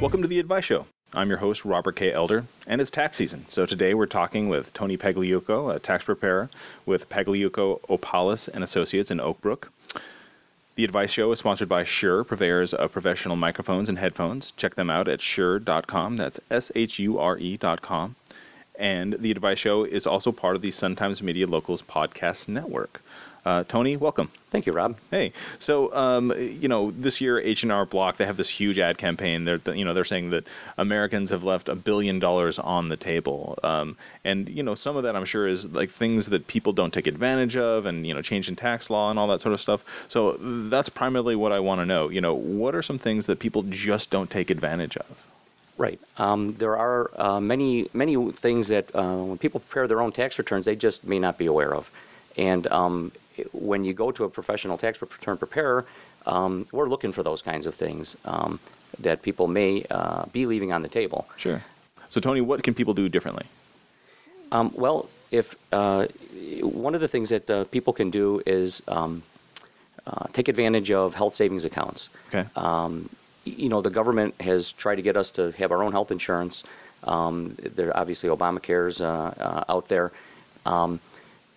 Welcome to the Advice Show. I'm your host, Robert K. Elder, and it's tax season. So today we're talking with Tony Pagliuco, a tax preparer with Pagliuco Opalis and Associates in Oak Brook. The Advice Show is sponsored by Shure, purveyors of professional microphones and headphones. Check them out at shure.com. That's S H U R E.com. And the Advice Show is also part of the Sun Times Media Locals podcast network. Uh, Tony, welcome. Thank you, Rob. Hey, so um, you know this year H and R Block they have this huge ad campaign. They're you know they're saying that Americans have left a billion dollars on the table, um, and you know some of that I'm sure is like things that people don't take advantage of, and you know change in tax law and all that sort of stuff. So that's primarily what I want to know. You know, what are some things that people just don't take advantage of? Right. Um, there are uh, many many things that uh, when people prepare their own tax returns, they just may not be aware of, and um, when you go to a professional tax return preparer, um, we're looking for those kinds of things um, that people may uh, be leaving on the table. Sure. So, Tony, what can people do differently? Um, well, if uh, one of the things that uh, people can do is um, uh, take advantage of health savings accounts. Okay. Um, you know, the government has tried to get us to have our own health insurance. Um, there are obviously Obamacare's uh, uh, out there.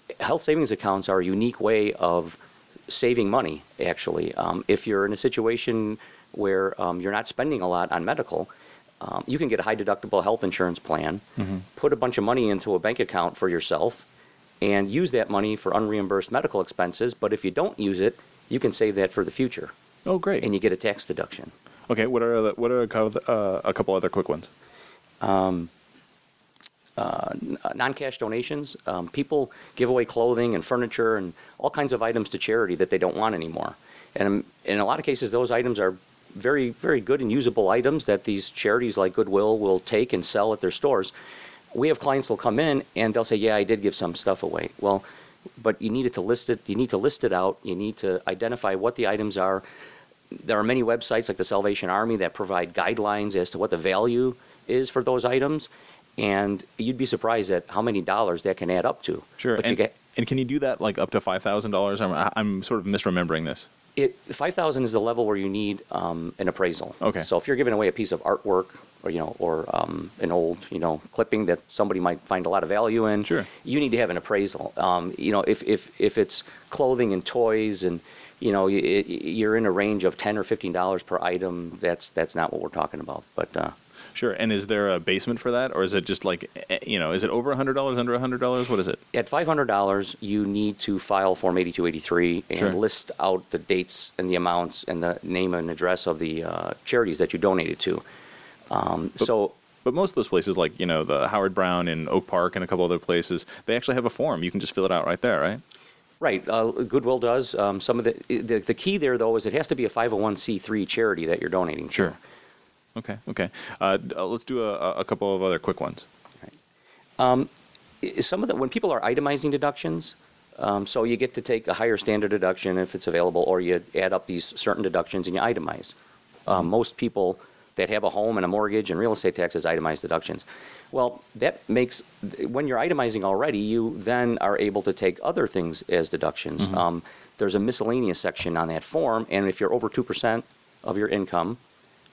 Um, health savings accounts are a unique way of saving money, actually. Um, if you're in a situation where um, you're not spending a lot on medical, um, you can get a high deductible health insurance plan, Mm-hmm. put a bunch of money into a bank account for yourself, and use that money for unreimbursed medical expenses. But if you don't use it, you can save that for the future, Oh, great. and you get a tax deduction. okay. What are the, what are a couple, uh, a couple other quick ones? Uh, non-cash donations. Um, people give away clothing and furniture and all kinds of items to charity that they don't want anymore. And um, in a lot of cases, those items are very, very good and usable items that these charities like Goodwill will take and sell at their stores. We have clients who'll come in and they'll say, "Yeah, I did give some stuff away." Well, but you needed to list it. You need to list it out. You need to identify what the items are. There are many websites like the Salvation Army that provide guidelines as to what the value is for those items, and you'd be surprised at how many dollars that can add up to. Sure. But you and, get and can you do that like up to five thousand dollars? I'm I'm sort of misremembering this. it. Five thousand is the level where you need um, an appraisal. Okay. So if you're giving away a piece of artwork, or you know, or um, an old you know clipping that somebody might find a lot of value in, Sure. you need to have an appraisal. Um, you know, if if if it's clothing and toys and you know, y- you're in a range of ten or fifteen dollars per item. That's that's not what we're talking about. But uh, Sure. And is there a basement for that, or is it just like eh, you know, is it over a hundred dollars, under a hundred dollars? What is it? At five hundred dollars, you need to file Form eighty-two eighty-three and Sure. list out the dates and the amounts and the name and address of the uh, charities that you donated to. Um, so, But most of those places, like you know, the Howard Brown in Oak Park and a couple other places, they actually have a form. You can just fill it out right there, right? right, uh, Goodwill does. Um, some of the, the the key there though is it has to be a five hundred one c three charity that you're donating to. Sure. Okay. Okay. Uh, d- uh, let's do a, a couple of other quick ones. I- Some of the when people are itemizing deductions. Um, so you get to take a higher standard deduction if it's available, or you add up these certain deductions and you itemize. Um, most people that have a home and a mortgage and real estate taxes itemize deductions. Well, that makes when you're itemizing already, you then are able to take other things as deductions. Um, there's a miscellaneous section on that form, and if you're over two percent of your income,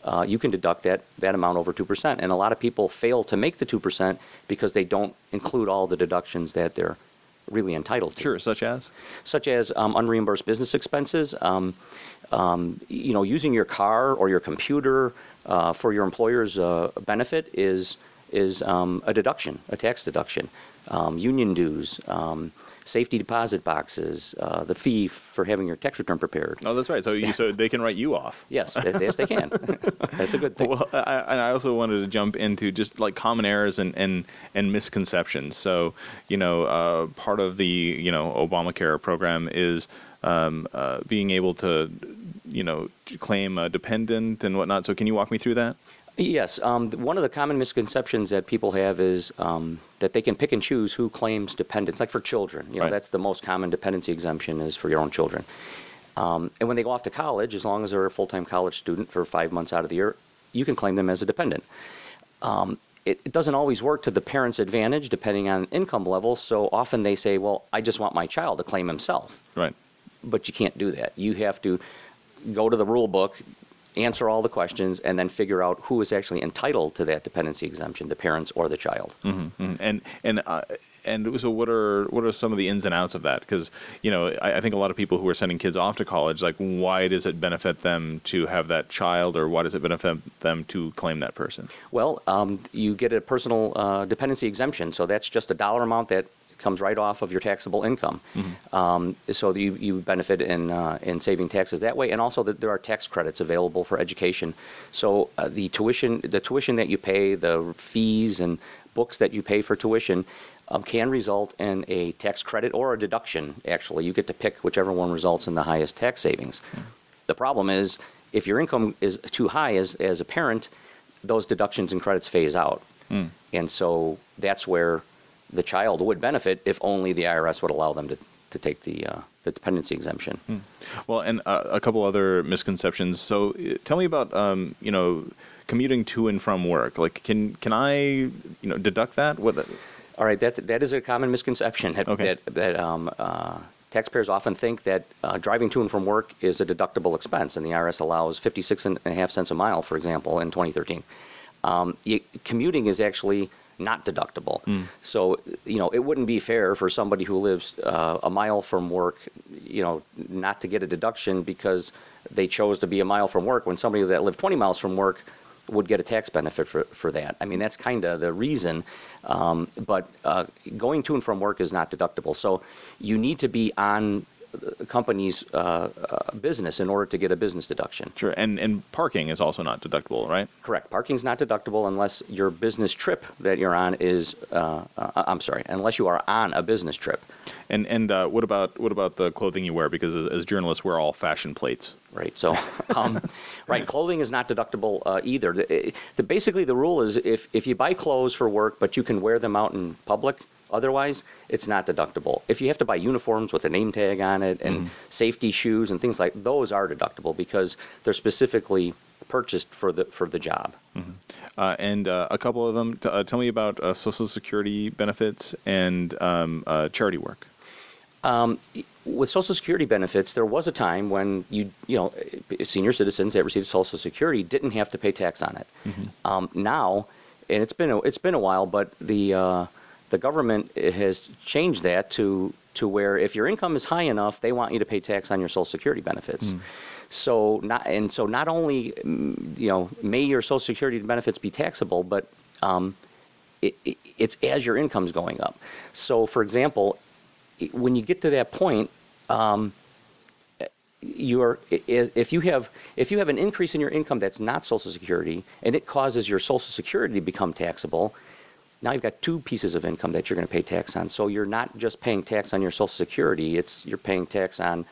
uh, you can deduct that, that amount over 2%. And a lot of people fail to make the 2% because they don't include all the deductions that they're really entitled to. Sure. Such as. Such as um, unreimbursed business expenses, um, um, you know, using your car or your computer uh, for your employer's uh, benefit is, is um, a deduction, a tax deduction. Um, union dues, um, safety deposit boxes, uh, the fee for having your tax return prepared. Oh, that's right. So you so they can write you off. Yes, yes, they can. That's a good thing. Well, I, and I also wanted to jump into just like common errors and, and, and misconceptions. So, you know, uh, part of the you know Obamacare program is um, uh, being able to, you know, claim a dependent and whatnot. So, can you walk me through that? Yes. Um, th- one of the common misconceptions that people have is um, that they can pick and choose who claims dependence, like for children. You know, Right. that's the most common dependency exemption is for your own children. Um, and when they go off to college, as long as they're a full-time college student for five months out of the year, you can claim them as a dependent. Um, it, it doesn't always work to the parent's advantage, depending on income level. So often they say, "Well, I just want my child to claim himself." Right. but you can't do that. You have to go to the rule book, answer all the questions, and then figure out who is actually entitled to that dependency exemption, the parents or the child. Mhm. And and uh, and so what are what are some of the ins and outs of that? Because you know I, I think a lot of people who are sending kids off to college, like why does it benefit them to have that child, or why does it benefit them to claim that person? Well, um, you get a personal uh, dependency exemption, so that's just a dollar amount that comes right off of your taxable income. Um, so that you, you benefit in uh, in saving taxes that way, and also that there are tax credits available for education. So uh, the tuition the tuition that you pay, the fees and books that you pay for tuition. Um, can result in a tax credit or a deduction. Actually, you get to pick whichever one results in the highest tax savings. The problem is if your income is too high as, as a parent, those deductions and credits phase out. And so that's where the child would benefit if only the IRS would allow them to, to take the, uh, the dependency exemption. Well, and uh, a couple other misconceptions. So uh, tell me about um, you know commuting to and from work. Like, can can I you know deduct that? What? All right, that, that is a common misconception that, Okay. that, that um, uh, taxpayers often think that uh, driving to and from work is a deductible expense, and the IRS allows 56 and a half cents a mile, for example, in 2013. Um, y- commuting is actually not deductible. So, you know, it wouldn't be fair for somebody who lives uh, a mile from work, you know, not to get a deduction because they chose to be a mile from work when somebody that lived 20 miles from work would get a tax benefit for, for that. I mean, that's kind of the reason. Um, but uh, going to and from work is not deductible. So you need to be on the company's uh, uh, business in order to get a business deduction. Sure. And and parking is also not deductible, right? Correct. Parking's not deductible unless your business trip that you're on is, uh, uh, I'm sorry, unless you are on a business trip. And and uh, what about what about the clothing you wear? Because as, as journalists, we're all fashion plates. Right. So, um, right, clothing is not deductible uh, either. The, the, basically, the rule is if, if you buy clothes for work, but you can wear them out in public, otherwise, it's not deductible. If you have to buy uniforms with a name tag on it and safety shoes and things like those are deductible because they're specifically purchased for the for the job. Uh, and uh, a couple of them. T- uh, tell me about uh, Social Security benefits and um, uh, charity work. with Social Security benefits, there was a time when you, you know, senior citizens that received Social Security didn't have to pay tax on it. Um, now, and it's been a, it's been a while, but the uh, the government has changed that to to where if your income is high enough, they want you to pay tax on your Social Security benefits. So not and so not only mm, you know may your Social Security benefits be taxable, but um, it, it, it's as your income's going up. So, for example, i- when you get to that point, um, you're i- i- if you have if you have an increase in your income that's not Social Security and it causes your Social Security to become taxable, now you've got two pieces of income that you're going to pay tax on. So you're not just paying tax on your Social Security; it's you're paying tax on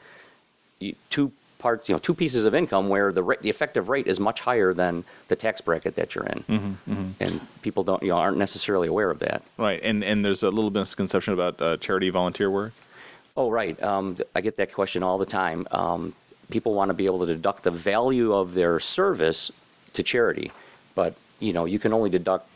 y- two parts, you know, two pieces of income where the the effective rate is much higher than the tax bracket that you're in, and people don't you know aren't necessarily aware of that. Right. And and there's a little misconception about uh, charity volunteer work. Oh, right. Um, th- I get that question all the time. Um, people want to be able to deduct the value of their service to charity, but you know you can only deduct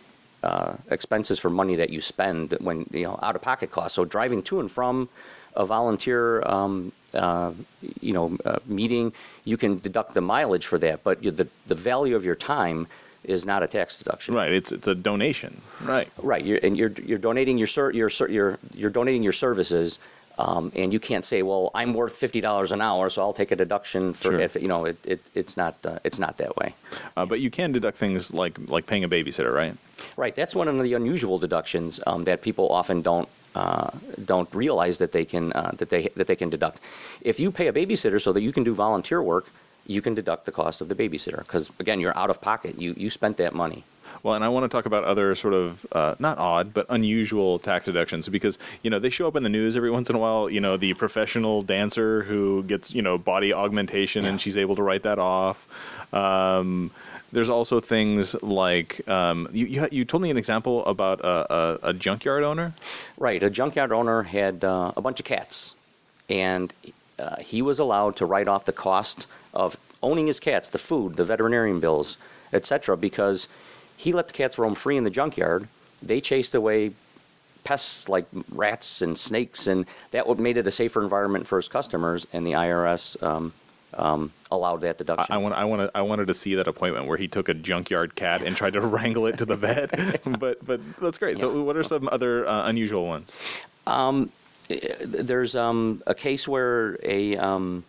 uh, expenses for money that you spend when you know out of pocket costs. So driving to and from a volunteer, um, uh, you know, uh, meeting, you can deduct the mileage for that, but you, the the value of your time is not a tax deduction. Right. It's it's a donation. Right. Right, you're, and you're you're donating your ser- your ser- you're you're donating your services, um, and you can't say, well, I'm worth fifty dollars an hour, so I'll take a deduction for Sure. if you know it, it it's not uh, it's not that way. Uh, but you can deduct things like like paying a babysitter, right? Right, that's one of the unusual deductions um, that people often don't uh, don't realize that they can uh, that they that they can deduct. If you pay a babysitter so that you can do volunteer work, you can deduct the cost of the babysitter because again, you're out of pocket. You you spent that money. Well, and I want to talk about other sort of uh, not odd but unusual tax deductions because you know they show up in the news every once in a while. You know, the professional dancer who gets you know body augmentation and she's able to write that off. Um, there's also things like um, you, you. You told me an example about a, a, a junkyard owner. Right. A junkyard owner had uh, a bunch of cats, and uh, he was allowed to write off the cost of owning his cats, the food, the veterinarian bills, etc., because he let the cats roam free in the junkyard. They chased away pests like rats and snakes, and that what made it a safer environment for his customers. And the IRS um, um, allowed that deduction. I want, I want, I wanted to see that appointment where he took a junkyard cat and tried to wrangle it to the vet. but, but that's great. So, what are some other uh, unusual ones? There's um, a case where a um,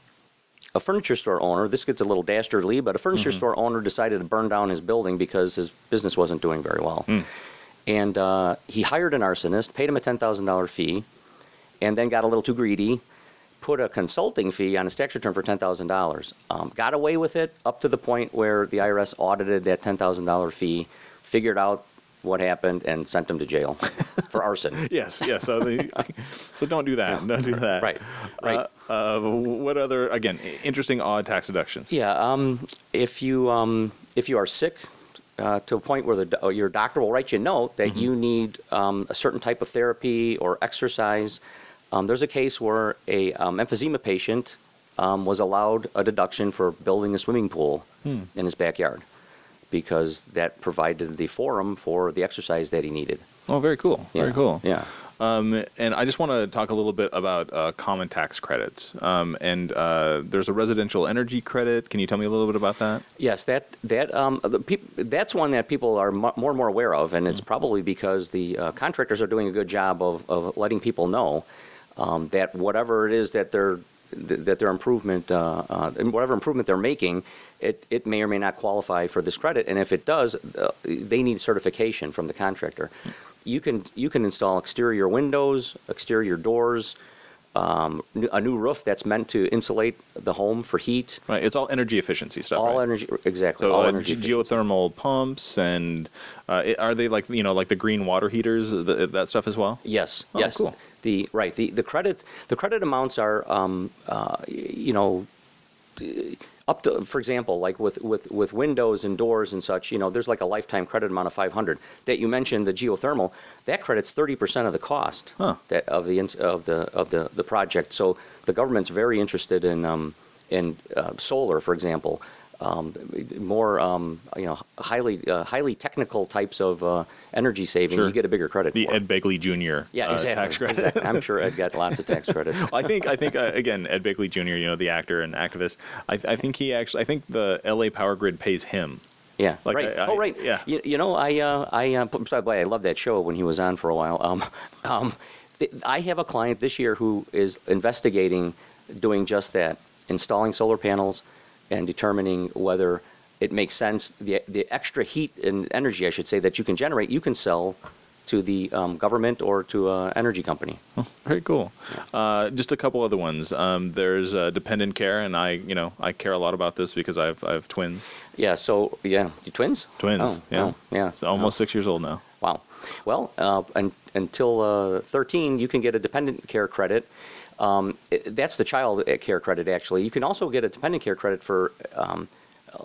a furniture store owner, this gets a little dastardly, but a furniture store owner decided to burn down his building because his business wasn't doing very well. And uh, he hired an arsonist, paid him a $10,000 fee, and then got a little too greedy, put a consulting fee on his tax return for $10,000. Um, got away with it up to the point where the IRS audited that $10,000 fee, figured out what happened, and sent him to jail for arson. Yes, yes. So, the, so don't do that. Don't do that. Right, right. Uh, uh, what other, again, interesting odd tax deductions? Yeah, um, if you um, if you are sick uh, to a point where the, do- your doctor will write you a note that you need um, a certain type of therapy or exercise, um, there's a case where a um, emphysema patient um, was allowed a deduction for building a swimming pool in his backyard because that provided the forum for the exercise that he needed. Oh, very cool. Very cool. Yeah. Um, and I just want to talk a little bit about uh, common tax credits. Um, and uh, there's a residential energy credit. Can you tell me a little bit about that? Yes, that that um, peop- that's one that people are mo- more and more aware of, and it's probably because the uh, contractors are doing a good job of, of letting people know um, that whatever it is that they're th- that their improvement, uh, uh, and whatever improvement they're making, it, it may or may not qualify for this credit, and if it does, uh, they need certification from the contractor. You can you can install exterior windows, exterior doors. Um, a new roof that's meant to insulate the home for heat. Right. It's all energy efficiency stuff. All right? energy, exactly. So all energy. efficiency. geothermal pumps and uh, i- are they like you know like the green water heaters the, that stuff as well? Yes, Oh, yes. cool. The right the the credit the credit amounts are um, uh, you know up to for example like with with with windows and doors and such you know there's like a lifetime credit amount of 500 that you mentioned the geothermal that credits 30% of the cost Huh. that of the ins- of the of the the project. So the government's very interested in um, in uh, solar for example um, more um, you know highly uh, highly technical types of uh, energy saving Sure. you get a bigger credit The. Ed Begley Jr. Yeah, uh, exactly. tax credit. exactly. I'm sure Ed got lots of tax credits. I think I think uh, again Ed Begley Jr. You know the actor and activist. I, I think he actually I think the L.A. Power Grid pays him. Yeah, Like, right. I- I- oh, right. yeah. You, you know, I uh, I uh, by the way, I love that show when he was on for a while. Um, um, th- I have a client this year who is investigating doing just that, installing solar panels and determining whether it makes sense the the extra heat and energy, I should say, that you can generate, you can sell to the um, government or to an energy company. Very cool. Uh, just a couple other ones. Um, there's uh, dependent care, and I you know I care a lot about this because I've I have twins. Yeah. So yeah, you twins. Twins. Oh, yeah. oh, yeah. It's almost six years old now. Wow. Well, uh, un until uh, 13, you can get a dependent care credit. Um, that's the child care credit, actually. You can also get a dependent care credit for um,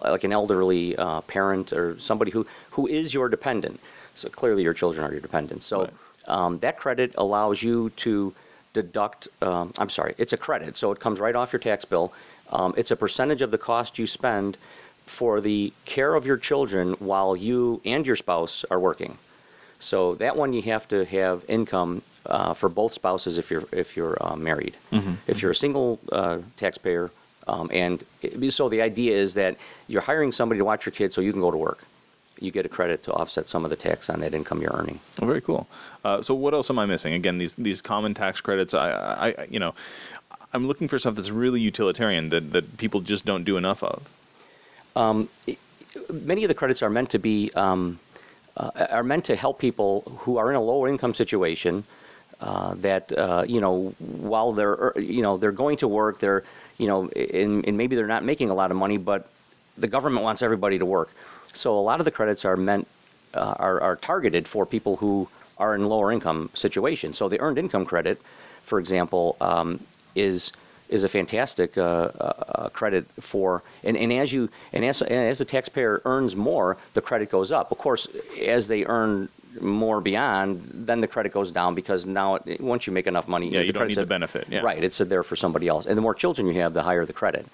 like an elderly uh, parent or somebody who, who is your dependent. So clearly, your children are your dependents. So Right. um, that credit allows you to deduct. Um, I'm sorry, it's a credit, so it comes right off your tax bill. Um, it's a percentage of the cost you spend for the care of your children while you and your spouse are working. So that one you have to have income uh, for both spouses if you're if you're uh, married. If you're a single uh, taxpayer, um, and it- so the idea is that you're hiring somebody to watch your kids so you can go to work. You get a credit to offset some of the tax on that income you're earning. Oh, very cool. Uh, so what else am I missing? Again, these these common tax credits. I, I, you know, I'm looking for stuff that's really utilitarian that that people just don't do enough of. many of the credits are meant to be um, uh, are meant to help people who are in a lower income situation uh, that uh, you know while they're er, you know they're going to work they're you know and, and maybe they're not making a lot of money but the government wants everybody to work so a lot of the credits are meant uh, are, are targeted for people who are in lower income situations so the earned income credit for example um, is is a fantastic uh, uh, credit for, and, and as you and as, and as the taxpayer earns more, the credit goes up. Of course, as they earn more beyond, then the credit goes down because now it, once you make enough money, Yeah, the you don't need a- the benefit, yeah. Right, it's there for somebody else, and the more children you have, the higher the credit.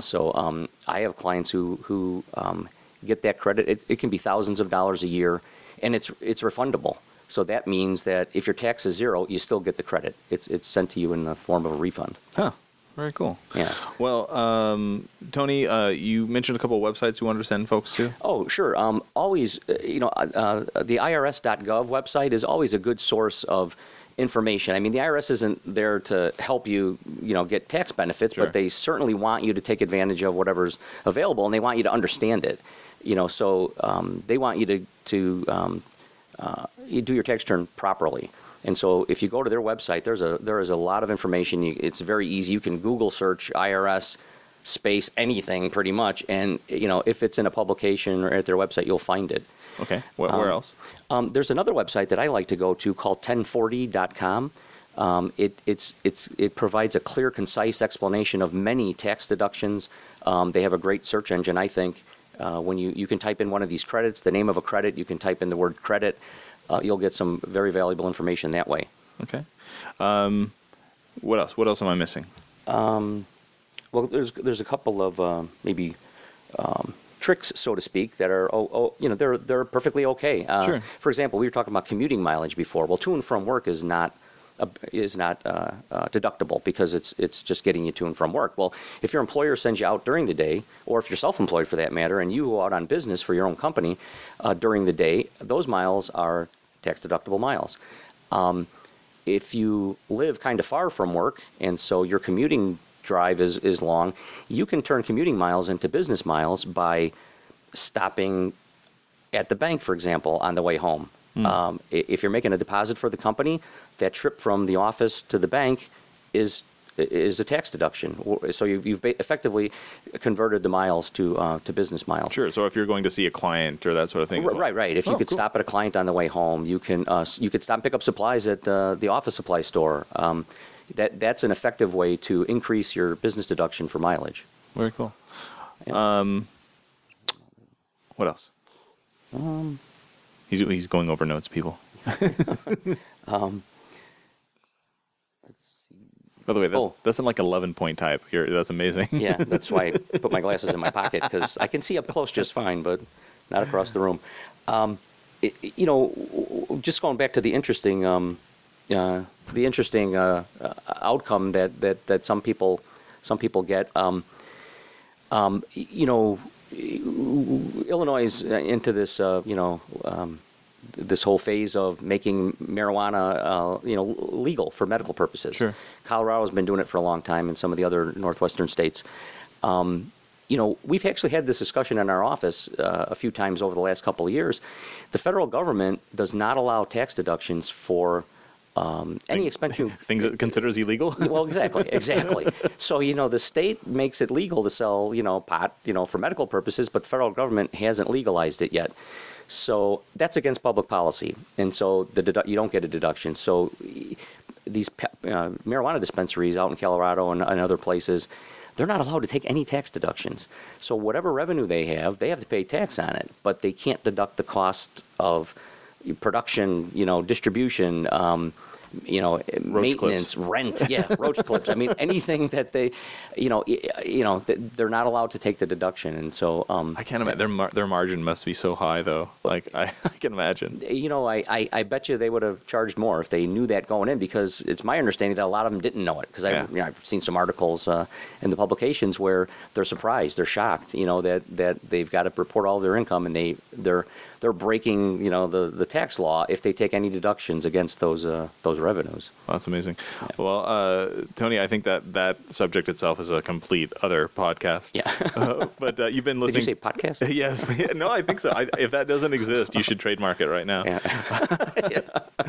So um, I have clients who who um, get that credit. It, it can be thousands of dollars a year, and it's it's refundable. So that means that if your tax is zero, you still get the credit. It's it's sent to you in the form of a refund. Huh. Very cool. Yeah. Well, um, Tony, uh, you mentioned a couple of websites you wanted to send folks to. Oh, sure. Um, always, uh, you know, uh, uh, the IRS.gov website is always a good source of information. I mean, the IRS isn't there to help you, you know, get tax benefits, Sure. but they certainly want you to take advantage of whatever's available, and they want you to understand it. You know, so um, they want you to to um, uh, you do your tax return properly. And so, if you go to their website, there's a there is a lot of information. It's very easy. You can Google search IRS space anything pretty much, and you know if it's in a publication or at their website, you'll find it. Okay. Where, where Um, else? Um, there's another website that I like to go to called 1040.com. Um, it, it's, it's, it provides a clear, concise explanation of many tax deductions. Um, they have a great search engine, I think. Uh, when you, you can type in one of these credits, the name of a credit, you can type in the word credit. Uh, you'll get some very valuable information that way. Okay. Um, what else? What else am I missing? Well, there's there's a couple of um, maybe um, tricks, so to speak, that are oh, oh you know they're they're perfectly okay. Uh, Sure. For example, we were talking about commuting mileage before. Well, to and from work is not uh, is not uh, uh, deductible because it's it's just getting you to and from work. Well, if your employer sends you out during the day, or if you're self-employed for that matter, and you go out on business for your own company uh, during the day, those miles are tax deductible miles. Um, if you live kind of far from work and so your commuting drive is, is long, you can turn commuting miles into business miles by stopping at the bank, for example, on the way home. Um, i- if you're making a deposit for the company, that trip from the office to the bank is is a tax deduction. Or- So you've, you've ba- effectively converted the miles to uh, to business miles. Sure. So if you're going to see a client or that sort of thing. Right, right. If you Oh, could cool. stop at a client on the way home, you can uh, s- you could stop and pick up supplies at uh, the office supply store. Um, that that's an effective way to increase your business deduction for mileage. Very cool. Um, what else? He's he's going over notes, people. um, let's see. By the way, that's, Oh. that's in like 11 point type. Here, that's amazing. Yeah, that's why I put my glasses in my pocket because I can see up close just fine, but not across the room. Um, it, you know, just going back to the interesting, um, uh, the interesting uh, uh, outcome that, that, that some people some people get. Um, um, you know, Illinois is uh, into this. Uh, you know. Um, this whole phase of making marijuana, uh, you know, legal for medical purposes. Sure. Colorado's been doing it for a long time, and some of the other northwestern states. Um, you know, we've actually had this discussion in our office uh, a few times over the last couple of years. The federal government does not allow tax deductions for um, any expense you Things it considers illegal. well, exactly, exactly. So you know, the state makes it legal to sell, you know, pot, you know, for medical purposes, but the federal government hasn't legalized it yet. So that's against public policy, and so the dedu- you don't get a deduction. So these pe- uh, marijuana dispensaries out in Colorado and, and other places, they're not allowed to take any tax deductions. So whatever revenue they have, they have to pay tax on it, but they can't deduct the cost of production, you know, distribution, um, you know, maintenance, rent, yeah, roach clips. I mean, anything that they, you know, you know, they're not allowed to take the deduction, and so um, I can't imagine their mar- their margin must be so high though. Like I, I can imagine. you know, I, I, I bet you they would have charged more if they knew that going in because it's my understanding that a lot of them didn't know it because I've, you know, I've seen some articles uh, in the publications where they're surprised, they're shocked, you know, that, that they've got to report all their income and they, they're, they're breaking, you know, the, the tax law if they take any deductions against those, uh, those revenues. That's amazing. Well, uh, Tony, I think that that subject itself is a complete other podcast. Yeah. Uh, but uh, you've been listening. Did you say podcast? yes. No, I think so. I, if that doesn't exist, you should trademark it right now. Yeah.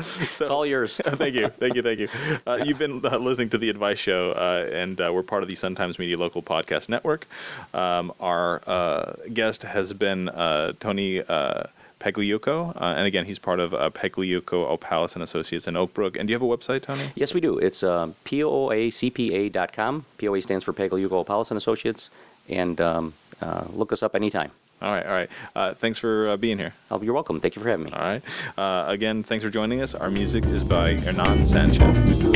So- It's all yours. thank you, thank you, thank you. Uh, you've been uh, listening to the Advice Show, uh, and uh, we're part of the Sun Times Media Local Podcast Network. Um, our uh, guest has been uh, Tony Pagliuco, uh, and again, he's part of uh, Pagliuco Opalis and Associates in Oak Brook. And do you have a website, Tony? Yes, we do. It's um, POACPA.com. POA stands for Pagliuco Powell and Associates. And um, uh, look us up anytime. All right, all right. Uh, thanks for uh, being here. Oh, you're welcome. Thank you for having me. All right. Uh, again, thanks for joining us. Our music is by Hernan Sanchez.